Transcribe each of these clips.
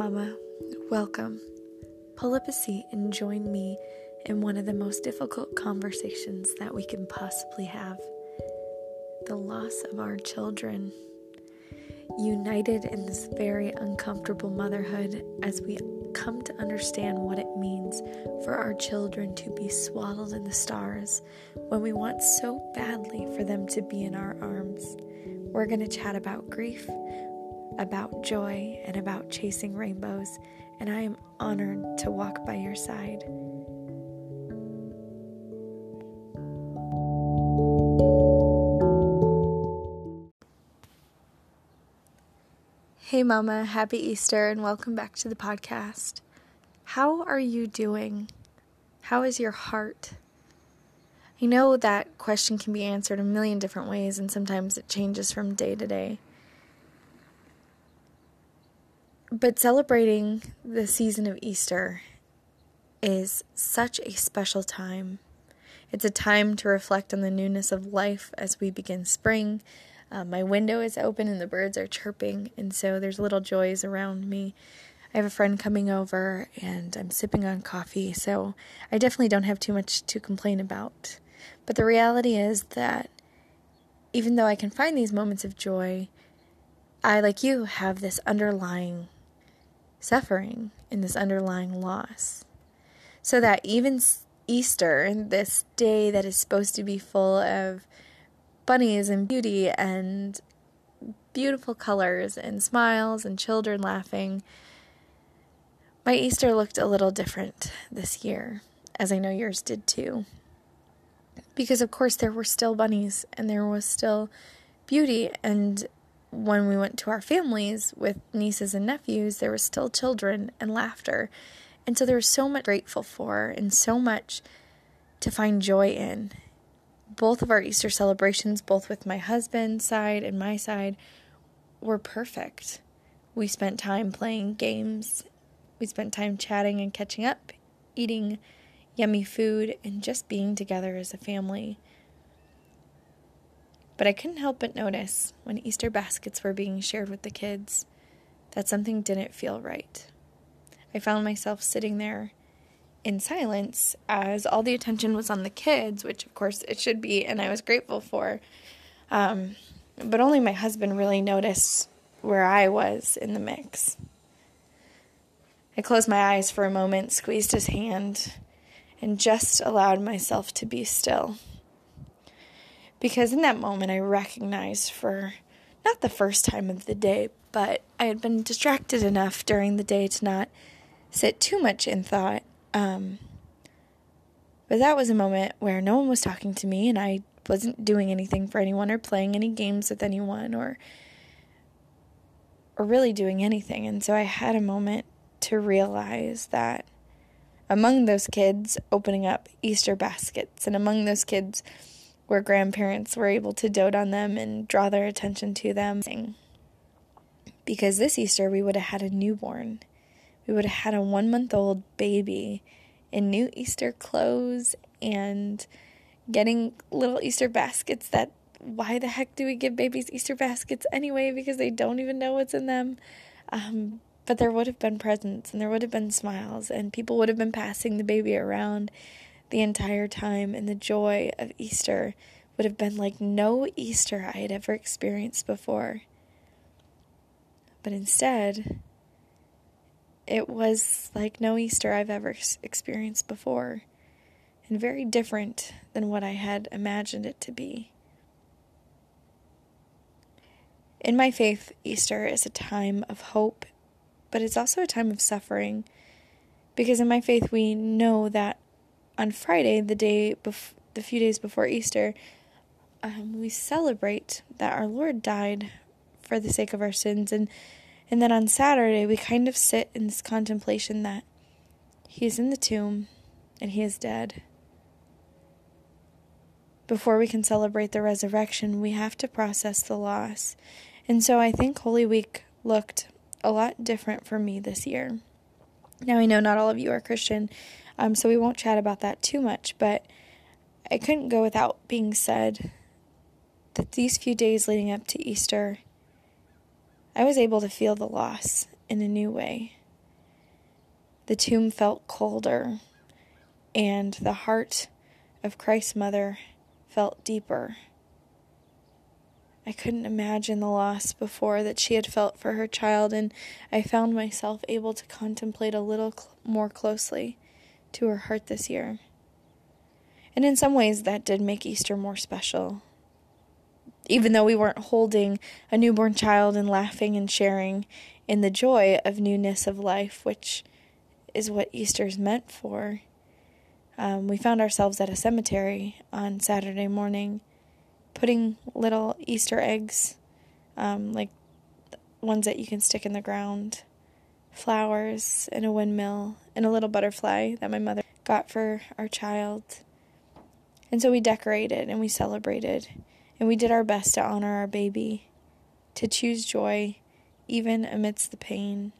Mama. Welcome. Pull up a seat and join me in one of the most difficult conversations that we can possibly have the loss of our children. United in this very uncomfortable motherhood as we come to understand what it means for our children to be swaddled in the stars when we want so badly for them to be in our arms. We're going to chat about grief, about joy, and about chasing rainbows, and I am honored to walk by your side. Hey, Mama, happy Easter, and welcome back to the podcast. How are you doing? How is your heart? I know that question can be answered a million different ways, and sometimes it changes from day to day. But celebrating the season of Easter is such a special time. It's a time to reflect on the newness of life as we begin spring. Uh, my window is open and the birds are chirping, and so there's little joys around me. I have a friend coming over and I'm sipping on coffee, so I definitely don't have too much to complain about. But the reality is that even though I can find these moments of joy, I, like you, have this underlying suffering and this underlying loss. So that even Easter, this day that is supposed to be full of bunnies and beauty and beautiful colors and smiles and children laughing, my Easter looked a little different this year, as I know yours did too because of course there were still bunnies and there was still beauty and when we went to our families with nieces and nephews there was still children and laughter. And so there was so much grateful for and so much to find joy in. Both of our easter celebrations both with my husband's side and my side were perfect. We spent time playing games. We spent time chatting and catching up eating yummy food, and just being together as a family. But I couldn't help but notice when Easter baskets were being shared with the kids that something didn't feel right. I found myself sitting there in silence as all the attention was on the kids, which of course it should be, and I was grateful for. Um, but only my husband really noticed where I was in the mix. I closed my eyes for a moment, squeezed his hand, and just allowed myself to be still. Because in that moment, I recognized for not the first time of the day, but I had been distracted enough during the day to not sit too much in thought. Um, but that was a moment where no one was talking to me and I wasn't doing anything for anyone or playing any games with anyone or or really doing anything. And so I had a moment to realize that among those kids opening up Easter baskets, and among those kids where grandparents were able to dote on them and draw their attention to them. Because this Easter we would have had a newborn. We would have had a one month old baby in new Easter clothes and getting little Easter baskets that why the heck do we give babies Easter baskets anyway? Because they don't even know what's in them. Um, but there would have been presents and there would have been smiles, and people would have been passing the baby around the entire time, and the joy of Easter would have been like no Easter I had ever experienced before. But instead, it was like no Easter I've ever experienced before, and very different than what I had imagined it to be. In my faith, Easter is a time of hope but it's also a time of suffering. Because in my faith, we know that on Friday, the day, bef- the few days before Easter, um, we celebrate that our Lord died for the sake of our sins, and and then on Saturday we kind of sit in this contemplation that He is in the tomb and He is dead. Before we can celebrate the resurrection, we have to process the loss, and so I think Holy Week looked a lot different for me this year. Now, I know not all of you are Christian, um, so we won't chat about that too much, but I couldn't go without being said that these few days leading up to Easter, I was able to feel the loss in a new way. The tomb felt colder, and the heart of Christ's mother felt deeper. I couldn't imagine the loss before that she had felt for her child, and I found myself able to contemplate a little cl- more closely to her heart this year. And in some ways, that did make Easter more special. Even though we weren't holding a newborn child and laughing and sharing in the joy of newness of life, which is what Easter's meant for, um, we found ourselves at a cemetery on Saturday morning putting little Easter eggs, um, like ones that you can stick in the ground, flowers, and a windmill, and a little butterfly that my mother got for our child. And so we decorated and we celebrated, and we did our best to honor our baby, to choose joy even amidst the pain.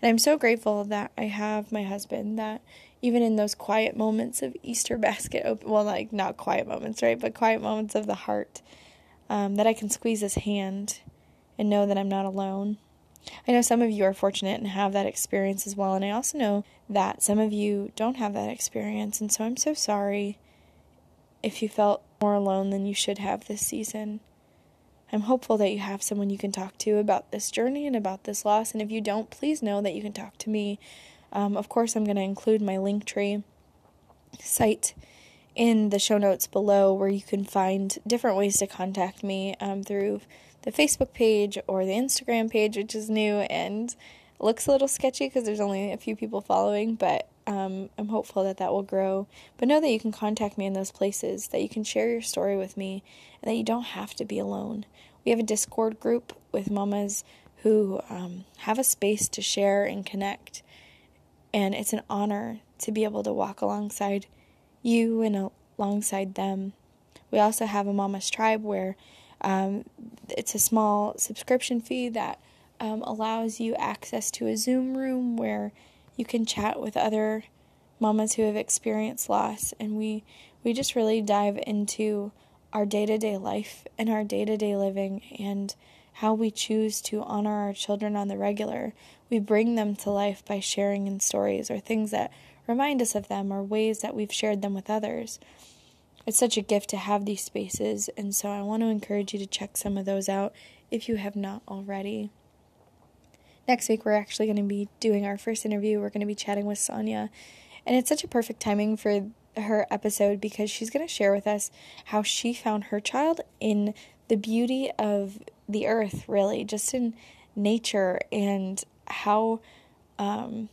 And I'm so grateful that I have my husband that even in those quiet moments of Easter basket open, well, like not quiet moments, right? But quiet moments of the heart, um, that I can squeeze his hand and know that I'm not alone. I know some of you are fortunate and have that experience as well. And I also know that some of you don't have that experience. And so I'm so sorry if you felt more alone than you should have this season. I'm hopeful that you have someone you can talk to about this journey and about this loss. And if you don't, please know that you can talk to me um, of course, I'm going to include my Linktree site in the show notes below where you can find different ways to contact me um, through the Facebook page or the Instagram page, which is new and looks a little sketchy because there's only a few people following, but um, I'm hopeful that that will grow. But know that you can contact me in those places, that you can share your story with me, and that you don't have to be alone. We have a Discord group with mamas who um, have a space to share and connect. And it's an honor to be able to walk alongside you and alongside them. We also have a Mama's Tribe where um, it's a small subscription fee that um, allows you access to a Zoom room where you can chat with other mamas who have experienced loss. And we, we just really dive into our day to day life and our day to day living and how we choose to honor our children on the regular. We bring them to life by sharing in stories or things that remind us of them or ways that we've shared them with others. It's such a gift to have these spaces, and so I want to encourage you to check some of those out if you have not already. Next week, we're actually going to be doing our first interview. We're going to be chatting with Sonia, and it's such a perfect timing for her episode because she's going to share with us how she found her child in the beauty of the earth, really, just in nature and how um,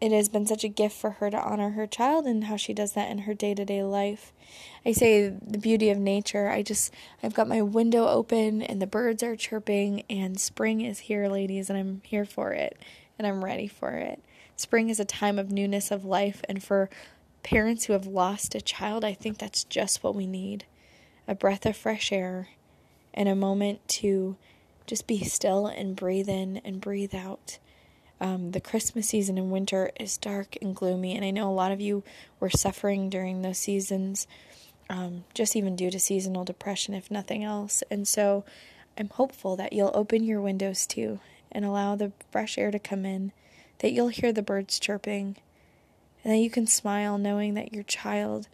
it has been such a gift for her to honor her child and how she does that in her day to day life. I say the beauty of nature. I just, I've got my window open and the birds are chirping, and spring is here, ladies, and I'm here for it and I'm ready for it. Spring is a time of newness of life, and for parents who have lost a child, I think that's just what we need a breath of fresh air and a moment to just be still and breathe in and breathe out. Um, the Christmas season in winter is dark and gloomy, and I know a lot of you were suffering during those seasons, um, just even due to seasonal depression, if nothing else. And so I'm hopeful that you'll open your windows too and allow the fresh air to come in, that you'll hear the birds chirping, and that you can smile knowing that your child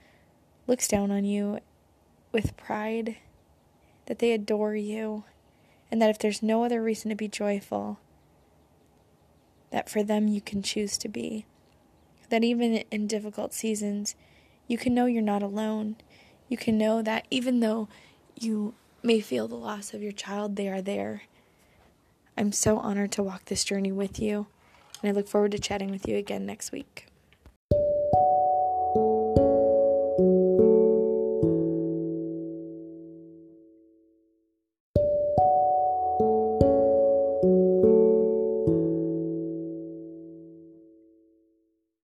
looks down on you with pride that they adore you, and that if there's no other reason to be joyful, that for them you can choose to be. That even in difficult seasons, you can know you're not alone. You can know that even though you may feel the loss of your child, they are there. I'm so honored to walk this journey with you, and I look forward to chatting with you again next week.